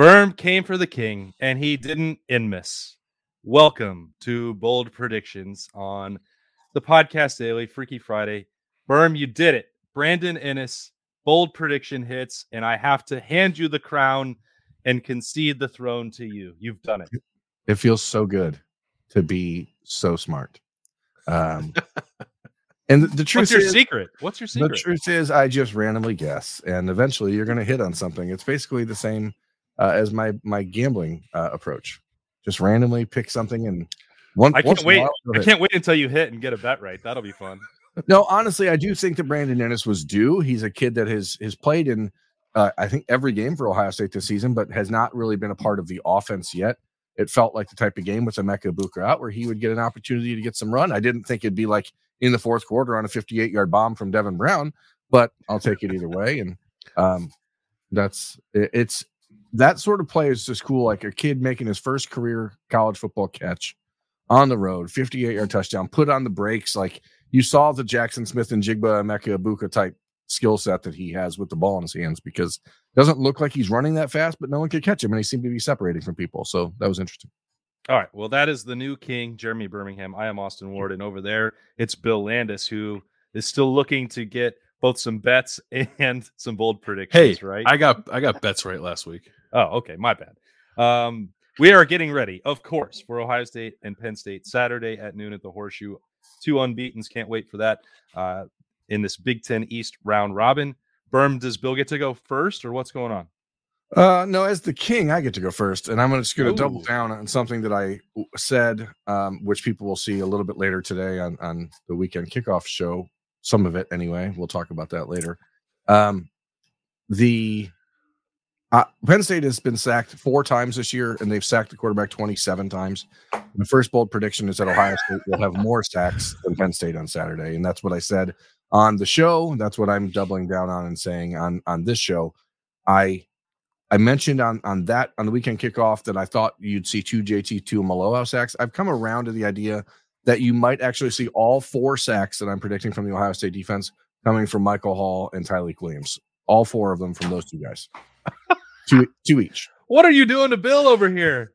Berm came for the king, and he didn't in miss. Welcome to Bold Predictions on the podcast daily, Freaky Friday. Berm, you did it. Brandon Inniss, bold prediction hits, and I have to hand you the crown and concede the throne to you. You've done it. It feels so good to be so smart. Um, and the, the truth What's your is, secret? What's your secret? the truth is, I just randomly guess, and eventually you're going to hit on something. It's basically the same uh, as my my gambling uh, approach. Just randomly pick something, and one. I can't wait. I hit. can't wait until you hit and get a bet right. That'll be fun. No, honestly, I do think that Brandon Inniss was due. He's a kid that has has played in, uh, I think, every game for Ohio State this season, but has not really been a part of the offense yet. It felt like the type of game with Emeka Egbuka out where he would get an opportunity to get some run. I didn't think it'd be like in the fourth quarter on a 58 yard bomb from Devin Brown, but I'll take it either way. And um, that's it- it's that sort of play is just cool. Like a kid making his first career college football catch on the road, 58 yard touchdown, put on the brakes. Like you saw the Jaxon Smith-Njigba Emeka Egbuka type skill set that he has with the ball in his hands because it doesn't look like he's running that fast, but no one could catch him and he seemed to be separating from people. So that was interesting. All right. Well, that is the new king, Jeremy Birmingham. I am Austin Ward, and over there it's Bill Landis, who is still looking to get both some bets and some bold predictions. Hey, right? I got I got bets right last week. Oh, okay. My bad. Um, we are getting ready, of course, for Ohio State and Penn State Saturday at noon at the Horseshoe. Two unbeatens. Can't wait for that uh, in this Big Ten East round robin. Berm, does Bill get to go first, or what's going on? Uh, no, as the king, I get to go first, and I'm just going to double down on something that I said, um, which people will see a little bit later today on on the weekend kickoff show. Some of it, anyway. We'll talk about that later. Um, the uh, Penn State has been sacked four times this year, and they've sacked the quarterback 27 times. The first bold prediction is that Ohio State will have more sacks than Penn State on Saturday, and that's what I said on the show. That's what I'm doubling down on and saying on on this show. I I mentioned on on that on the weekend kickoff that I thought you'd see two JT Tuimoloau sacks. I've come around to the idea that you might actually see all four sacks that I'm predicting from the Ohio State defense coming from Michael Hall and Tyleik Williams. All four of them from those two guys. two two each. What are you doing to Bill over here?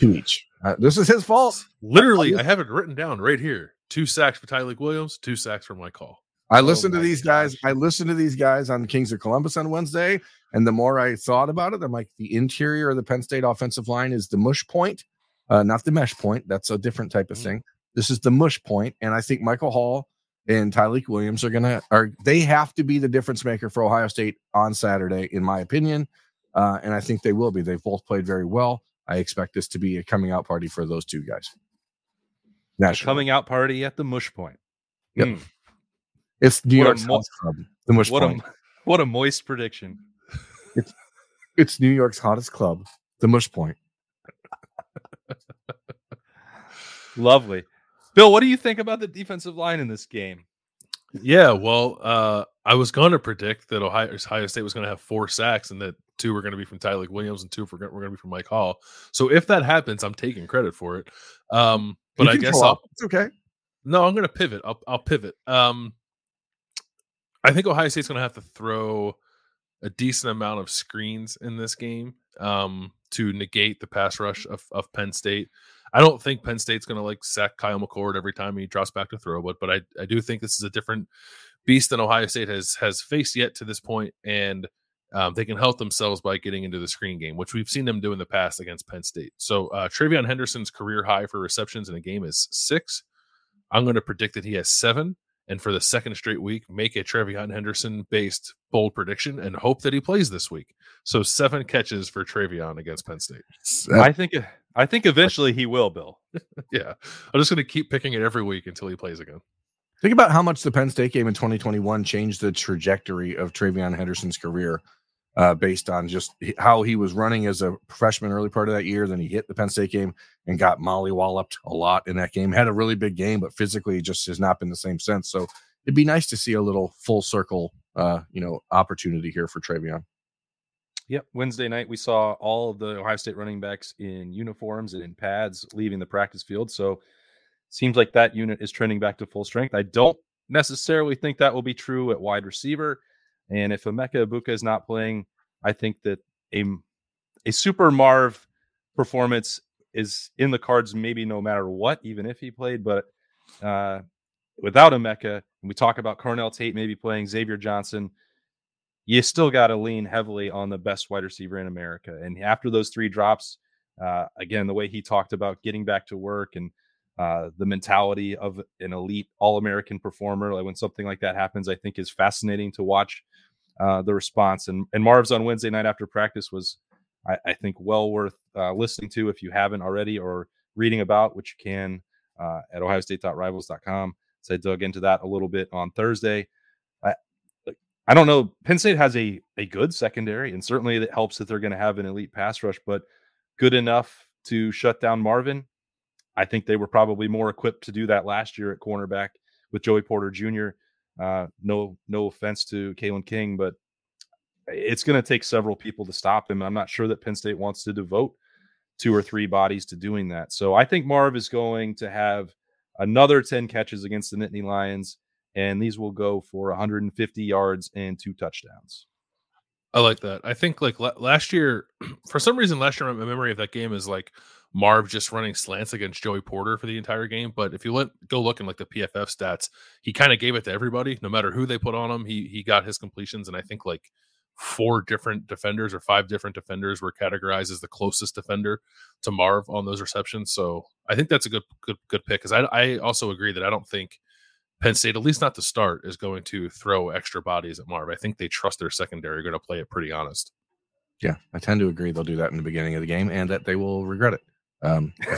Two each. Uh, this is his fault. Literally, I have it written down right here. Two sacks for Tyleik Williams, two sacks for Mike Hall. I listened to my these guys. I listened to these guys on Kings of Columbus on Wednesday, and the more I thought about it, I'm like, the interior of the Penn State offensive line is the mush point, uh, not the mesh point. That's a different type of Mhm. thing. This is the mush point, and I think Michael Hall and Tyleik Williams are gonna are they have to be the difference maker for Ohio State on Saturday, in my opinion, uh, and I think they will be. They've both played very well. I expect this to be a coming out party for those two guys. National. Coming out party at the Mush Point. Yep. Hmm, It's New What York's mo- hottest club. The mush what point. a what a moist prediction. It's, It's New York's hottest club, the Mush Point. Lovely. Bill, what do you think about the defensive line in this game? Yeah, well, uh, I was going to predict that Ohio, Ohio State was going to have four sacks and that two were going to be from Tyleik Williams and two were going to be from Mike Hall. So if that happens, I'm taking credit for it. Um, but I guess I'll, it's okay. No, I'm going to pivot. I'll, I'll pivot. Um, I think Ohio State's going to have to throw a decent amount of screens in this game um, to negate the pass rush of, of Penn State. I don't think Penn State's going to like sack Kyle McCord every time he drops back to throw, but but I, I do think this is a different beast than Ohio State has has faced yet to this point, and um, they can help themselves by getting into the screen game, which we've seen them do in the past against Penn State. So uh, TreVeyon Henderson's career high for receptions in a game is six. I'm going to predict that he has seven, and for the second straight week, make a TreVeyon Henderson based bold prediction and hope that he plays this week. So seven catches for TreVeyon against Penn State. I think I think eventually he will, Bill. Yeah, I'm just going to keep picking it every week until he plays again. Think about how much the Penn State game in 2021 changed the trajectory of TreVeyon Henderson's career uh, based on just how he was running as a freshman early part of that year. Then he hit the Penn State game and got molly walloped a lot in that game. Had a really big game, but physically just has not been the same since. So it'd be nice to see a little full circle, uh, you know, opportunity here for TreVeyon. Yep. Wednesday night, we saw all of the Ohio State running backs in uniforms and in pads leaving the practice field. So seems like that unit is trending back to full strength. I don't necessarily think that will be true at wide receiver. And if Emeka Egbuka is not playing, I think that a a super Marv performance is in the cards, maybe no matter what, even if he played. But uh, without Emeka, and we talk about Carnell Tate maybe playing Xavier Johnson, you still got to lean heavily on the best wide receiver in America. And after those three drops, uh, again, the way he talked about getting back to work and uh, the mentality of an elite All American performer, like when something like that happens, I think is fascinating to watch uh, the response. And, and Marv's on Wednesday night after practice was, I, I think, well worth uh, listening to if you haven't already or reading about, which you can uh, at ohiostate.rivals.com. So I dug into that a little bit on Thursday. I, I don't know. Penn State has a, a good secondary, and certainly it helps that they're going to have an elite pass rush, but good enough to shut down Marvin. I think they were probably more equipped to do that last year at cornerback with Joey Porter Jr. Uh, no, no offense to Kalen King, but it's going to take several people to stop him. I'm not sure that Penn State wants to devote two or three bodies to doing that. So I think Marv is going to have another 10 catches against the Nittany Lions, and these will go for 150 yards and two touchdowns. I like that. I think like last year, for some reason, last year my memory of that game is like Marv just running slants against Joey Porter for the entire game. But if you let go look in like the PFF stats, he kind of gave it to everybody, no matter who they put on him. He he got his completions, and I think like four different defenders or five different defenders were categorized as the closest defender to Marv on those receptions. So I think that's a good good good pick because I I also agree that I don't think Penn State, at least not to start, is going to throw extra bodies at Marv. I think they trust their secondary, going to play it pretty honest. Yeah, I tend to agree they'll do that in the beginning of the game and that they will regret it. Um,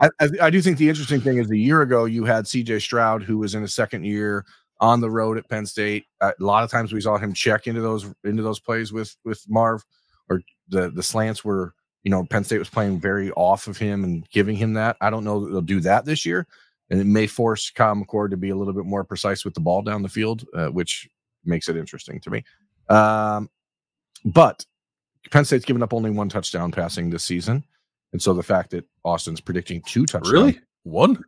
I, I, do think the interesting thing is a year ago you had CJ Stroud, who was in his second year on the road at Penn State. Uh, a lot of times we saw him check into those into those plays with with Marv, or the the slants were you know Penn State was playing very off of him and giving him that. I don't know that they'll do that this year and it may force Kyle McCord to be a little bit more precise with the ball down the field, uh, which makes it interesting to me. Um, but Penn State's given up only one touchdown passing this season, and so the fact that Austin's predicting two touchdowns, really one,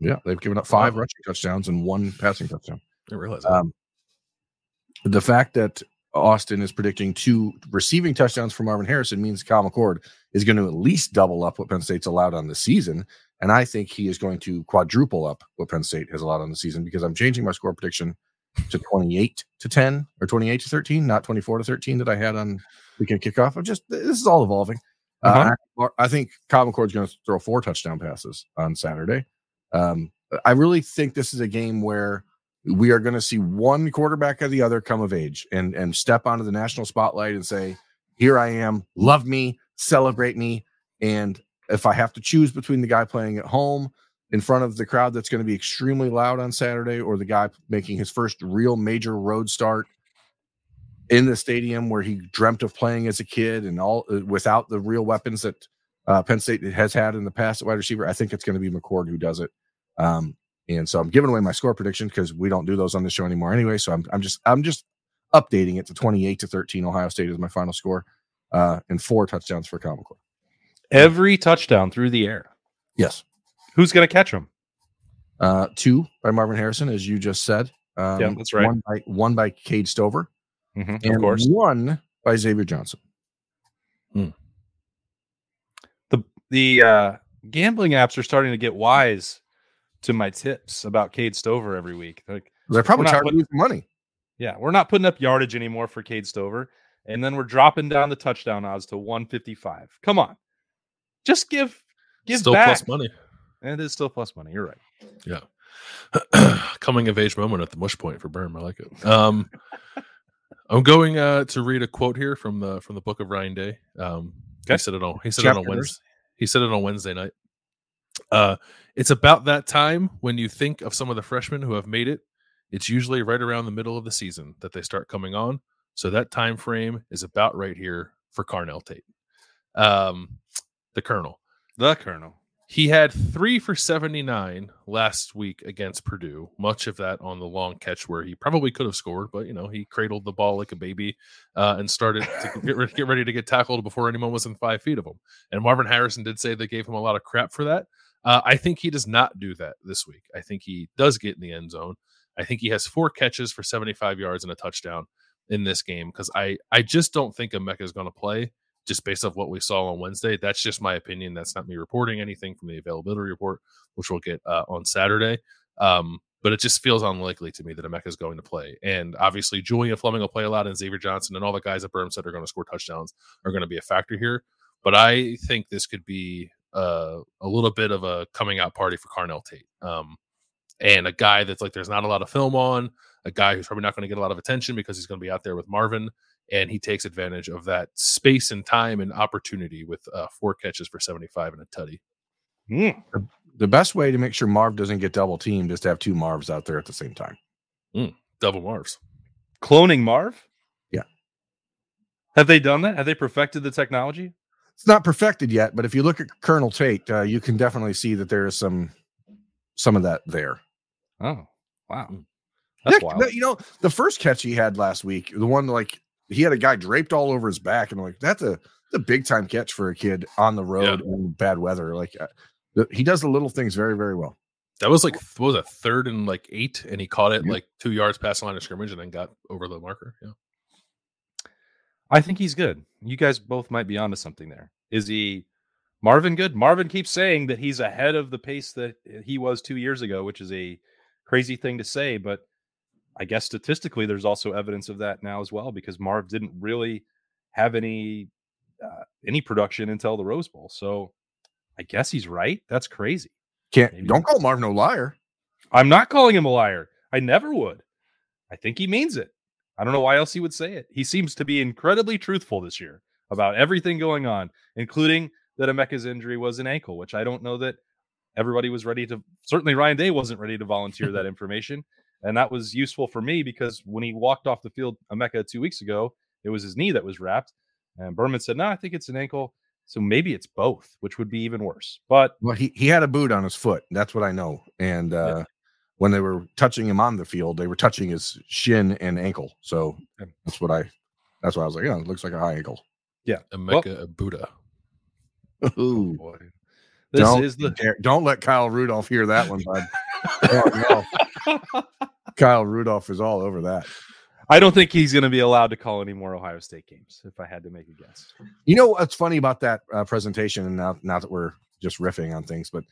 yeah, they've given up five wow. rushing touchdowns and one passing touchdown. I realize um, the fact that Austin is predicting two receiving touchdowns from Marvin Harrison means Kyle McCord is going to at least double up what Penn State's allowed on the season. And I think he is going to quadruple up what Penn State has allowed on the season because I'm changing my score prediction to 28 to 10 or 28 to 13, not 24 to 13 that I had on weekend kickoff. I'm just this is all evolving. Uh, uh-huh. Uh, I, think Kyle McCord is going to throw four touchdown passes on Saturday. Um, I really think this is a game where we are going to see one quarterback or the other come of age and and step onto the national spotlight and say, "Here I am, love me, celebrate me." And if I have to choose between the guy playing at home in front of the crowd that's going to be extremely loud on Saturday or the guy making his first real major road start in the stadium where he dreamt of playing as a kid and all uh, without the real weapons that uh, Penn State has had in the past at wide receiver, I think it's going to be McCord who does it. Um, and so I'm giving away my score prediction because we don't do those on the show anymore anyway. So I'm, I'm just I'm just updating it to 28 to 13. Ohio State is my final score, uh, and four touchdowns for Kyle McCord. Every touchdown through the air. Yes. Who's going to catch them? Uh, two by Marvin Harrison, as you just said. Um, yeah, that's right. One by one by Cade Stover, mm-hmm, and of course. one by Xavier Johnson. Hmm. The the uh, gambling apps are starting to get wise to my tips about Cade Stover every week. Like they're probably charging you money. Yeah, we're not putting up yardage anymore for Cade Stover, and then we're dropping down the touchdown odds to 155. Come on, just give give still back. plus money. And it is still plus money. You're right. Yeah. Coming of age moment at the mush point for Berm. I like it. Um, I'm going uh, to read a quote here from the from the book of Ryan Day. Um, okay. He said it on he said it on Wednesday. He said it on Wednesday night. Uh, it's about that time when you think of some of the freshmen who have made it. It's usually right around the middle of the season that they start coming on. So that time frame is about right here for Carnell Tate. Um, the Colonel. The Colonel. He had three for 79 last week against Purdue, much of that on the long catch where he probably could have scored, but you know, he cradled the ball like a baby uh, and started to get, re- get ready to get tackled before anyone was in five feet of him. And Marvin Harrison did say they gave him a lot of crap for that. Uh, I think he does not do that this week. I think he does get in the end zone. I think he has four catches for 75 yards and a touchdown in this game because I, I just don't think Emeka is going to play just based off what we saw on Wednesday. That's just my opinion. That's not me reporting anything from the availability report, which we'll get uh, on Saturday. Um, but it just feels unlikely to me that Emeka is going to play. And obviously, Julian Fleming will play a lot, and Xavier Johnson and all the guys that Berm said are going to score touchdowns are going to be a factor here. But I think this could be uh, a little bit of a coming out party for Carnell Tate. Um, and a guy that's like there's not a lot of film on, a guy who's probably not going to get a lot of attention because he's going to be out there with Marvin, and he takes advantage of that space and time and opportunity with uh, four catches for 75 and a tutty. Mm. The, the, best way to make sure Marv doesn't get double teamed is to have two Marvs out there at the same time. Mm. Double Marvs. Cloning Marv? Yeah. Have they done that? Have they perfected the technology? It's not perfected yet, but if you look at Colonel Tate, uh, you can definitely see that there is some some of that there. Oh, wow. Hmm. That's yeah, wild. You know, the first catch he had last week, the one like he had a guy draped all over his back, and I'm like, that's a a big time catch for a kid on the road yeah. in bad weather. Like uh, he does the little things very, very well. That was like what was a third and like eight, and he caught it yeah. like two yards past the line of scrimmage, and then got over the marker. Yeah, I think he's good. You guys both might be onto something there. Is he Marvin good? Marvin keeps saying that he's ahead of the pace that he was two years ago, which is a crazy thing to say, but I guess statistically, there's also evidence of that now as well because Marv didn't really have any uh, any production until the Rose Bowl. So I guess he's right. That's crazy. Can't Maybe. don't call Marv no liar. I'm not calling him a liar. I never would. I think he means it. I don't know why else he would say it. He seems to be incredibly truthful this year about everything going on, including that Emeka's injury was an ankle, which I don't know that everybody was ready to. Certainly, Ryan Day wasn't ready to volunteer that information, and that was useful for me because when he walked off the field, Emeka two weeks ago, it was his knee that was wrapped, and Berman said, "No, I think it's an ankle." So maybe it's both, which would be even worse. But well, he he had a boot on his foot. That's what I know. And uh, yeah. when they were touching him on the field, they were touching his shin and ankle. So that's what I. That's why I was like, yeah, it looks like a high ankle. Yeah, Emeka well, Buddha. Ooh. Oh boy. This don't, is the don't let Kyle Rudolph hear that one, bud. oh, Kyle Rudolph is all over that. I don't think he's going to be allowed to call any more Ohio State games. If I had to make a guess, you know what's funny about that uh, presentation, and now now that we're just riffing on things, but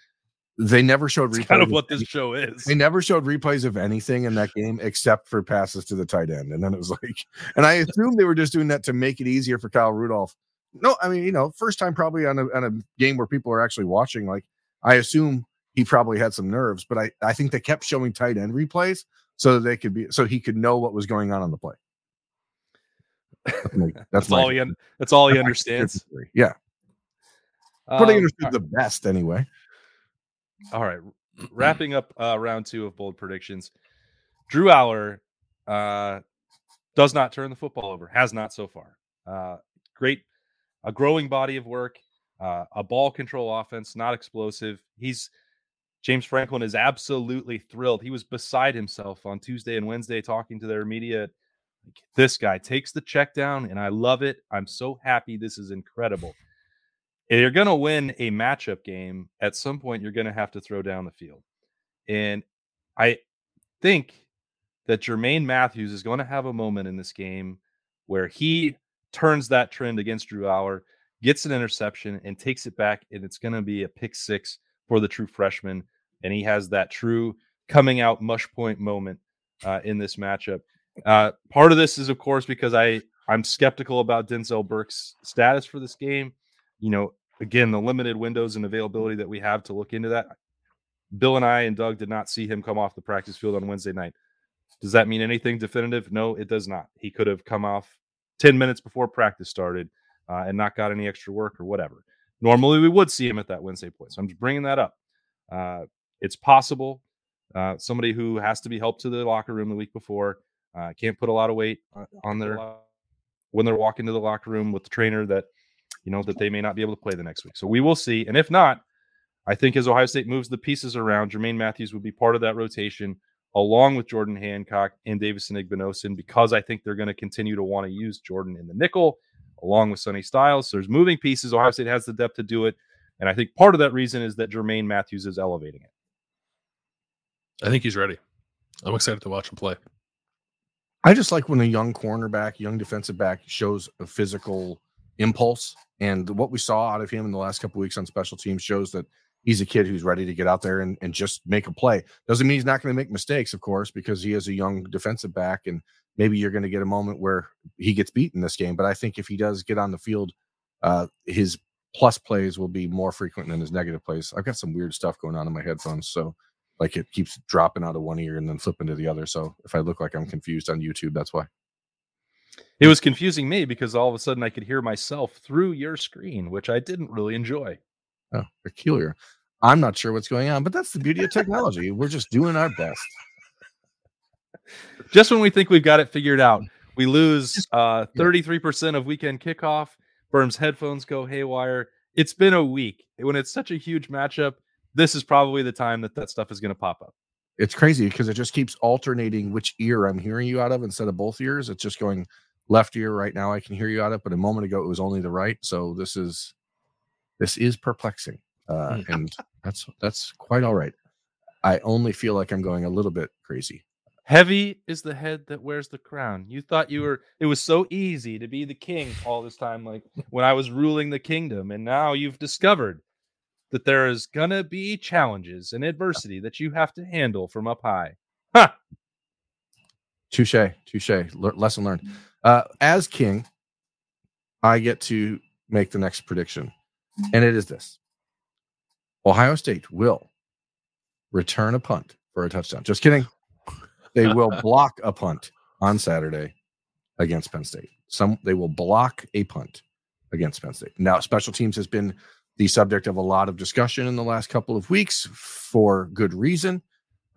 they never showed replays. Kind of what this show is. They never showed replays of anything in that game except for passes to the tight end, and then it was like, and I assume they were just doing that to make it easier for Kyle Rudolph no, I mean, you know, first time probably on a, on a game where people are actually watching. Like, I assume he probably had some nerves, but I, I think they kept showing tight end replays so that they could be so he could know what was going on on the play. That's, my, that's, that's all he un- that's all he understands. Yeah, but he um, understood the best anyway. All right, wrapping up uh, round two of bold predictions. Drew Allar uh, does not turn the football over. Has not so far. Uh, great a growing body of work, uh, a ball control offense, not explosive. He's James Franklin is absolutely thrilled. He was beside himself on Tuesday and Wednesday talking to their media. This guy takes the check down, and I love it. I'm so happy. This is incredible. If you're going to win a matchup game, at some point, you're going to have to throw down the field. And I think that Jermaine Mathews is going to have a moment in this game where he turns that trend against Drew Allar, gets an interception and takes it back, and it's going to be a pick six for the true freshman. And he has that true coming out mush point moment uh, in this matchup. Uh, part of this is, of course, because I I'm skeptical about Denzel Burke's status for this game. You know, again, the limited windows and availability that we have to look into that. Bill and I and Doug did not see him come off the practice field on Wednesday night. Does that mean anything definitive? No, it does not. He could have come off 10 minutes before practice started uh, and not got any extra work or whatever. Normally, we would see him at that Wednesday point. So I'm just bringing that up. Uh, it's possible. Uh, somebody who has to be helped to the locker room the week before uh, can't put a lot of weight on their when they're walking to the locker room with the trainer that you know that they may not be able to play the next week. So we will see. And if not, I think as Ohio State moves the pieces around, Jermaine Mathews would be part of that rotation along with Jordan Hancock and Davison Igbinosun because I think they're going to continue to want to use Jordan in the nickel along with Sonny Styles. So there's moving pieces. Ohio State has the depth to do it. And I think part of that reason is that Jermaine Mathews is elevating it. I think he's ready. I'm excited to watch him play. I just like when a young cornerback, young defensive back shows a physical impulse. And what we saw out of him in the last couple weeks on special teams shows that he's a kid who's ready to get out there and, and just make a play. Doesn't mean he's not going to make mistakes, of course, because he is a young defensive back. And maybe you're going to get a moment where he gets beat in this game. But I think if he does get on the field, uh, his plus plays will be more frequent than his negative plays. I've got some weird stuff going on in my headphones. So, like, it keeps dropping out of one ear and then flipping to the other. So, if I look like I'm confused on YouTube, that's why. It was confusing me because all of a sudden I could hear myself through your screen, which I didn't really enjoy. Oh, peculiar. I'm not sure what's going on, but that's the beauty of technology. We're just doing our best. Just when we think we've got it figured out, we lose uh, 33% of weekend kickoff. Berm's headphones go haywire. It's been a week. When it's such a huge matchup, this is probably the time that that stuff is going to pop up. It's crazy because it just keeps alternating which ear I'm hearing you out of instead of both ears. It's just going left ear right now. I can hear you out of, but a moment ago it was only the right. So this is this is perplexing, uh, Hmm. and that's that's quite all right. I only feel like I'm going a little bit crazy. Heavy is the head that wears the crown. You thought you were, it was so easy to be the king all this time, like when I was ruling the kingdom. And now you've discovered that there is to be challenges and adversity that you have to handle from up high. Ha! Touche, touche. Le- lesson learned. Uh, as king, I get to make the next prediction, and it is this: Ohio State will return a punt for a touchdown. Just kidding. They will block a punt on Saturday against Penn State. Some they will block a punt against Penn State. Now, special teams has been the subject of a lot of discussion in the last couple of weeks for good reason.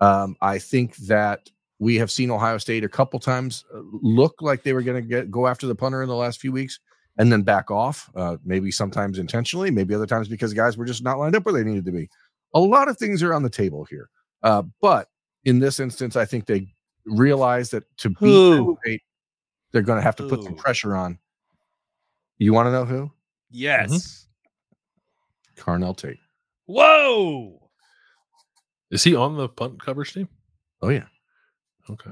Um, I think that we have seen Ohio State a couple times uh, look like they were going to get go after the punter in the last few weeks and then back off. Uh, maybe sometimes intentionally, maybe other times because guys were just not lined up where they needed to be. A lot of things are on the table here, uh, but in this instance, I think they realize that to beat Penn State, they're going to have to put some pressure on. You want to know who? Yes. Carnell Tate. Whoa. Is he on the punt coverage team? Oh yeah, Okay.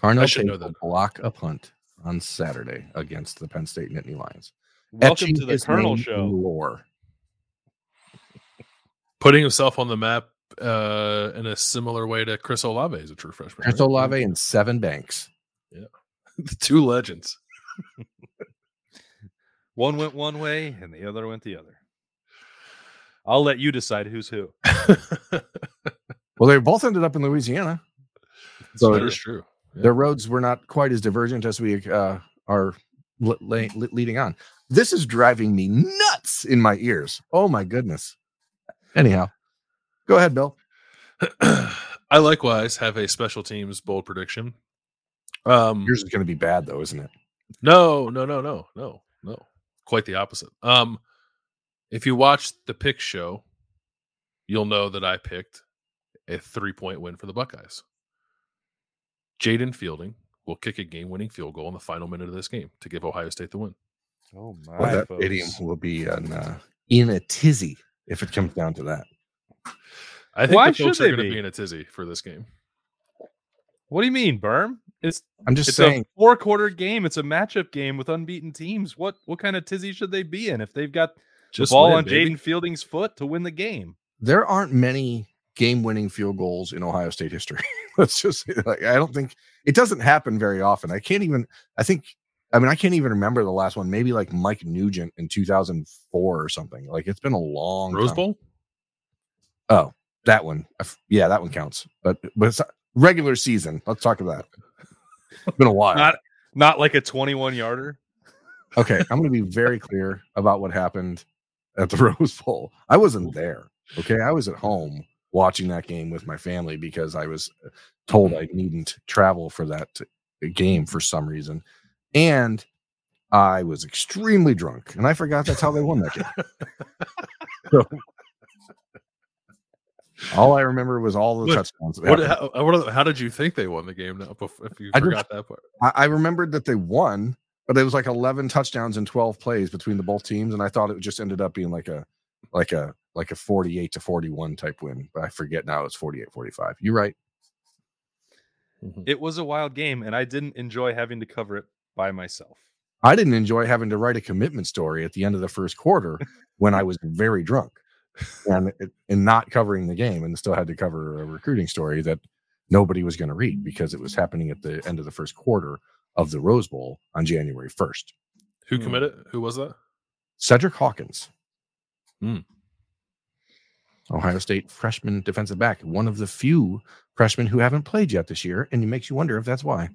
Carnell should Tate know will block a punt on Saturday against the Penn State Nittany Lions. Welcome Etching to the his Colonel Show. Lore. Putting himself on the map uh, in a similar way to Chris Olave is a true freshman. Chris right? Olave and Sevyn Banks. Yeah, the two legends. One went one way and the other went the other. I'll let you decide who's who. Well, they both ended up in Louisiana. So that is true. Yeah. their roads were not quite as divergent as we uh, are le- le- le- leading on. This is driving me nuts in my ears. Oh my goodness. Anyhow, go ahead, Bill. I likewise have a special teams bold prediction. Um, Yours is going to be bad, though, isn't it? no, no, no, no, no, no. Quite the opposite. Um, if you watch the pick show, you'll know that I picked a three point win for the Buckeyes. Jayden Fielding will kick a game winning field goal in the final minute of this game to give Ohio State the win. Oh my! Well, that folks. idiom will be an, uh, in a tizzy if it comes down to that. I think Why the folks should are they going to be? be in a tizzy for this game. What do you mean, Berm? It's I'm just it's saying. a four quarter game. It's a matchup game with unbeaten teams. What what kind of tizzy should they be in if they've got Just the ball win, on baby. Jayden Fielding's foot to win the game? there aren't many game-winning field goals in Ohio State history. Let's just say, like I don't think it doesn't happen very often. I can't even. I think. I mean, I can't even remember the last one. Maybe like Mike Nugent in 2004 or something. Like it's been a long Rose time. Bowl? Oh, that one. Yeah, that one counts. But but it's regular season. Let's talk about that. It's been a while. Not not like a twenty one yarder. Okay, I'm going to be very clear about what happened at the Rose Bowl. I wasn't there. Okay, I was at home watching that game with my family because I was uh, told mm-hmm. I needn't travel for that uh, game for some reason, and I was extremely drunk, and I forgot that's how they won that game. So, all I remember was all the What- touchdowns. What, how, what, how did you think they won the game now? If you forgot that part, I, I remembered that they won, but it was like 11 touchdowns and 12 plays between the both teams, and I thought it just ended up being like a like a like a 48 to 41 type win. But I forget now it's 48 45. You're right. Mm-hmm. It was a wild game, and I didn't enjoy having to cover it by myself. I didn't enjoy having to write a commitment story at the end of the first quarter when I was very drunk and and not covering the game, and still had to cover a recruiting story that nobody was going to read because it was happening at the end of the first quarter of the Rose Bowl on January first. Who Hmm. committed? Who was that? Cedrick Hawkins, Hmm. Ohio State freshman defensive back, one of the few freshmen who haven't played yet this year, and it makes you wonder if that's why.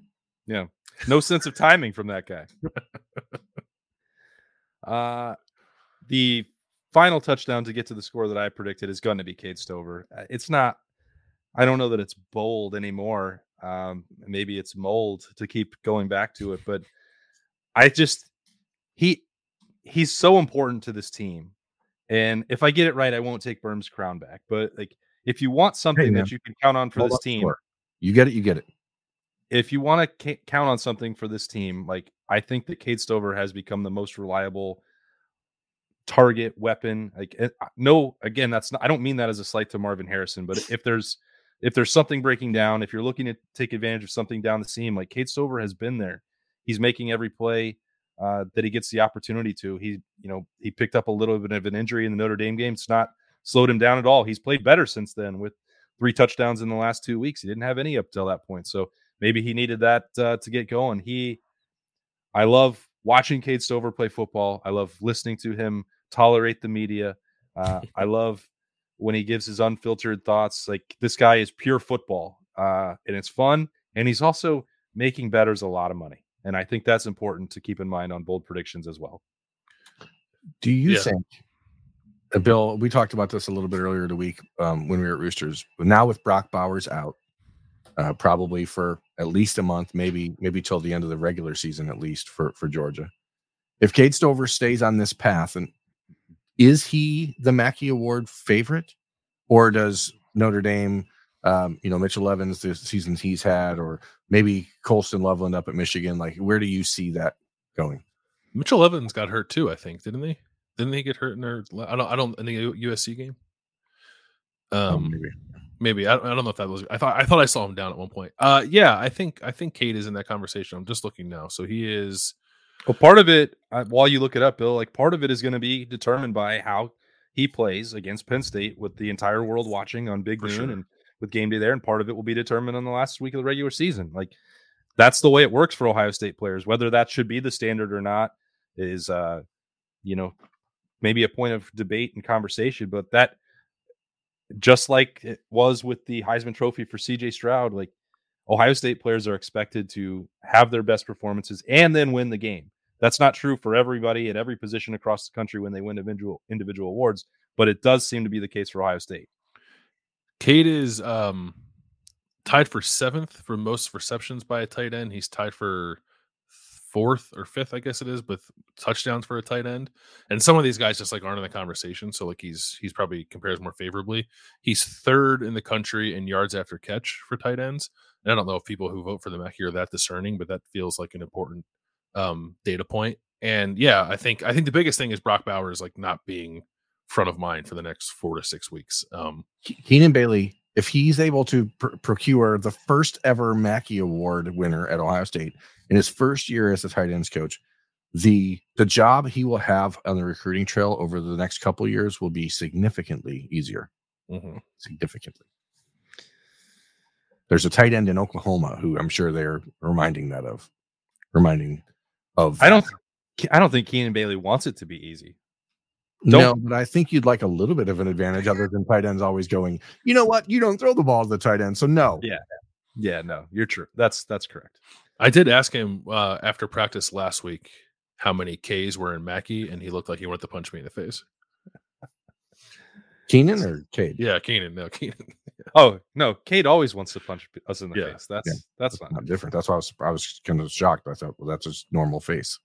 Yeah, no sense of timing from that guy. uh, the final touchdown to get to the score that I predicted is going to be Cade Stover. Uh, It's not. I don't know that it's bold anymore. Um, maybe it's mold to keep going back to it, but I just he he's so important to this team. And if I get it right, I won't take Berm's crown back. But like, if you want something man. that you can count on for Hold this team, score. You get it, you get it. if you want to ca- count on something for this team, like I think that Cade Stover has become the most reliable target weapon. Like it- no, again, that's not. I don't mean that as a slight to Marvin Harrison, but if there's if there's something breaking down, if you're looking to take advantage of something down the seam, like Cade Stover has been there. He's making every play uh, that he gets the opportunity to. He, you know, he picked up a little bit of an injury in the Notre Dame game. It's not slowed him down at all. He's played better since then with three touchdowns in the last two weeks. He didn't have any up till that point. So maybe he needed that uh, to get going. He, I love watching Cade Stover play football. I love listening to him tolerate the media. Uh, I love when he gives his unfiltered thoughts. Like this guy is pure football, uh, and it's fun. And he's also making betters a lot of money. And I think that's important to keep in mind on bold predictions as well. Do you Yeah. think, uh, Bill? We talked about this a little bit earlier in the week um, when we were at Roosters. But now with Brock Bowers out, uh, probably for at least a month, maybe maybe till the end of the regular season, at least for for Georgia. If Cade Stover stays on this path, and is he the Mackey Award favorite, or does Notre Dame, um, you know, Mitchell Evans, the seasons he's had, or maybe Colston Loveland up at Michigan? Like, where do you see that going? Mitchell Evans got hurt too. I think didn't he? Didn't he get hurt in their? I don't. I don't. In the USC game. Oh, Um, maybe. maybe I, I don't know if that was. I thought. I thought I saw him down at one point. Uh, yeah. I think. I think Cade is in that conversation. I'm just looking now. So he is. Well, part of it, uh, while you look it up, Bill, like part of it is going to be determined by how he plays against Penn State with the entire world watching on Big For Noon sure. and with game day there. And part of it will be determined on the last week of the regular season. Like that's the way it works for Ohio State players. Whether that should be the standard or not is, uh, you know, maybe a point of debate and conversation. But that, just like it was with the Heisman Trophy for CJ Stroud, like Ohio State players are expected to have their best performances and then win the game. That's not true for everybody at every position across the country when they win individual individual awards, but it does seem to be the case for Ohio State. Cade is um tied for seventh for most receptions by a tight end. He's tied for fourth or fifth, I guess it is, with touchdowns for a tight end. And some of these guys just like aren't in the conversation. So like he's he's probably compares more favorably. He's third in the country in yards after catch for tight ends. And I don't know if people who vote for the Mackey are that discerning, but that feels like an important um data point. And yeah, I think I think the biggest thing is Brock Bowers like not being front of mind for the next four to six weeks. Um Ke- Keenan Bailey, if he's able to pr- procure the first ever Mackey Award winner at Ohio State in his first year as a tight ends coach, the the job he will have on the recruiting trail over the next couple years will be significantly easier. mhm. Significantly. There's a tight end in Oklahoma who I'm sure they're reminding that of, reminding of. I don't I don't think Keenan Bailey wants it to be easy. No, Don't- but I think you'd like a little bit of an advantage other than tight ends always going, you know what? You don't throw the ball to the tight end. So no. Yeah. Yeah, no, you're true. That's that's correct. I did ask him uh, after practice last week how many K's were in Mackey, and he looked like he wanted to punch me in the face. Keenan or Cade? Yeah, Keenan. No, Keenan. Oh no, Cade always wants to punch us in the Yeah, face. That's yeah. that's That's fine. not different. That's why I was I was kind of shocked. I thought, well, that's just normal face.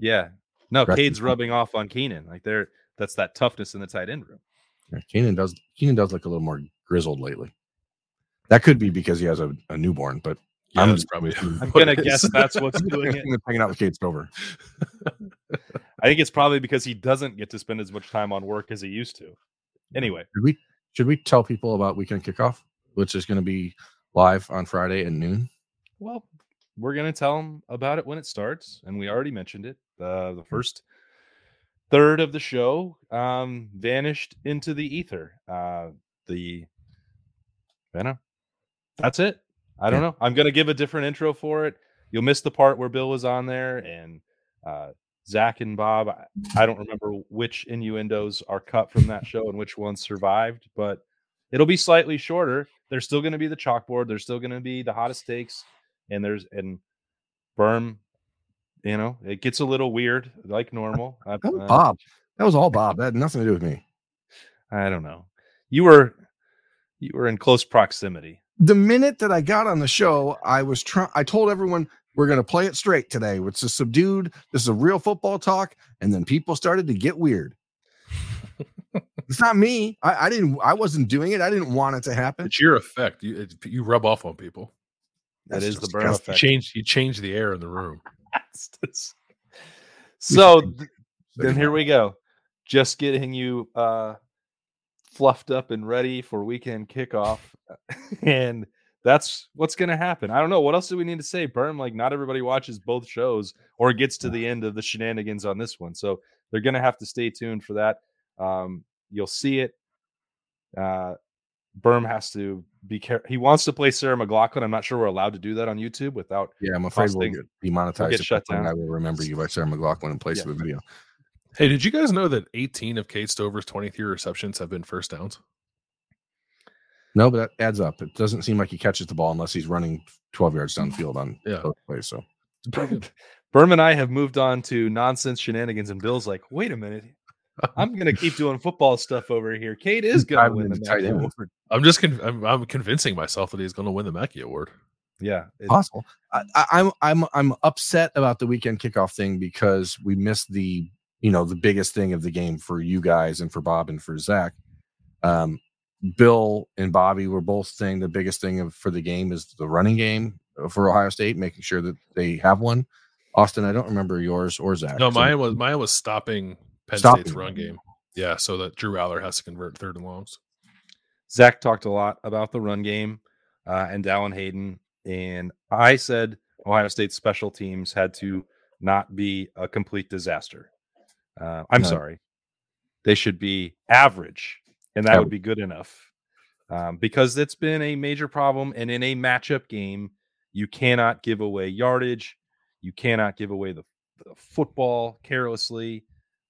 Yeah. No, Correct. Cade's rubbing off on Keenan. Like there, that's that toughness in the tight end room. Yeah, Keenan does Keenan does look a little more grizzled lately. That could be because he has a, a newborn, but Yeah, I'm- that's probably. I'm gonna guess that's what's doing it. hanging out with Cade Stover. I think it's probably because he doesn't get to spend as much time on work as he used to. Anyway, Should we should we tell people about weekend kickoff, which is going to be live on Friday at noon? well, we're gonna tell them about it when it starts, and we already mentioned it. Uh, the first third of the show um, vanished into the ether. Uh, the, you know, that's it. I don't know. I'm gonna give a different intro for it. You'll miss the part where Bill was on there and uh, Zach and Bob. I, I don't remember which innuendos are cut from that show and which ones survived, but it'll be slightly shorter. There's still going to be the chalkboard. There's still going to be the hottest takes, and there's and Berm. You know, it gets a little weird, like normal. I, That was uh, Bob. That was all Bob. That had nothing to do with me. I don't know. You were you were in close proximity. The minute that I got on the show, I was trying. I told everyone we're going to play it straight today. It's a subdued. This is a real football talk, and then people started to get weird. it's not me. I, I didn't. I wasn't doing it. I didn't want it to happen. It's your effect. You it, you rub off on people. That That's is the burn disgusting. You change you change the air in the room. so then here we go. Just getting you uh fluffed up and ready for weekend kickoff. and that's what's gonna happen. I don't know. What else do we need to say? Berm, like not everybody watches both shows or gets to the end of the shenanigans on this one. So they're gonna have to stay tuned for that. Um, you'll see it. Uh Berm has to be careful. He wants to play Sarah McLachlan. I'm not sure we're allowed to do that on YouTube without Yeah, I'm afraid we'll get demonetized. get shut down. I will remember you by Sarah McLachlan in place Yeah. of a video. Hey, did you guys know that 18 of Cade Stover's 23 receptions have been first downs? No, but that adds up. It doesn't seem like he catches the ball unless he's running 12 yards mm. downfield on Yeah. both plays. So Berm and I have moved on to nonsense shenanigans, and Bill's like, "Wait a minute, I'm gonna keep doing football stuff over here. Cade is gonna Diving win the Mackey. Award." I'm just con- I'm, I'm convincing myself that he's going to win the Mackey Award. Yeah, it- possible. I, I, I'm I'm I'm upset about the weekend kickoff thing because we missed the you know the biggest thing of the game for you guys and for Bob and for Zach. Um, Bill and Bobby were both saying the biggest thing of, for the game is the running game for Ohio State, making sure that they have one. Austin, I don't remember yours or Zach. No, so- mine was mine was stopping Penn Stopping. State's run game. Yeah, so that Drew Allar has to convert third and longs. Zach talked a lot about the run game uh, and Dallan Hayden, and I said Ohio State's special teams had to not be a complete disaster. Uh, I'm No. sorry, they should be average, and that would be good enough um, because it's been a major problem. And in a matchup game, you cannot give away yardage, you cannot give away the, the football carelessly,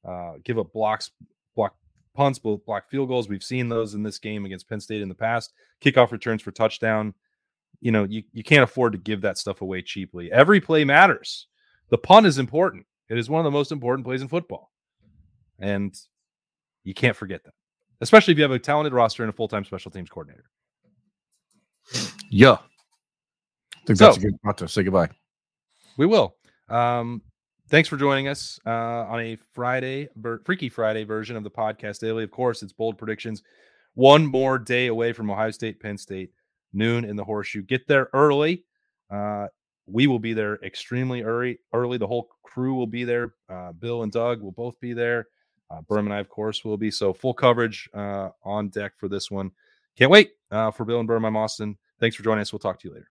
uh, give up blocks, block punts, blo- block field goals. We've seen those in this game against Penn State in the past. Kickoff returns for touchdown. You know, you, you can't afford to give that stuff away cheaply. Every play matters. The punt is important. It is one of the most important plays in football. And you can't forget that, especially if you have a talented roster and a full time special teams coordinator. yeah. I think that's a good spot to say goodbye. We will. Um, thanks for joining us uh, on a Friday, Freaky Friday version of the podcast daily. Of course, it's bold predictions. One more day away from Ohio State, Penn State, noon in the horseshoe. Get there early. Uh, we will be there extremely early. Early, the whole crew will be there. Uh, Bill and Doug will both be there. Uh, Berm and I, of course, will be. So full coverage uh, on deck for this one. Can't wait uh, for Bill and Berm. I'm Austin. Thanks for joining us. We'll talk to you later.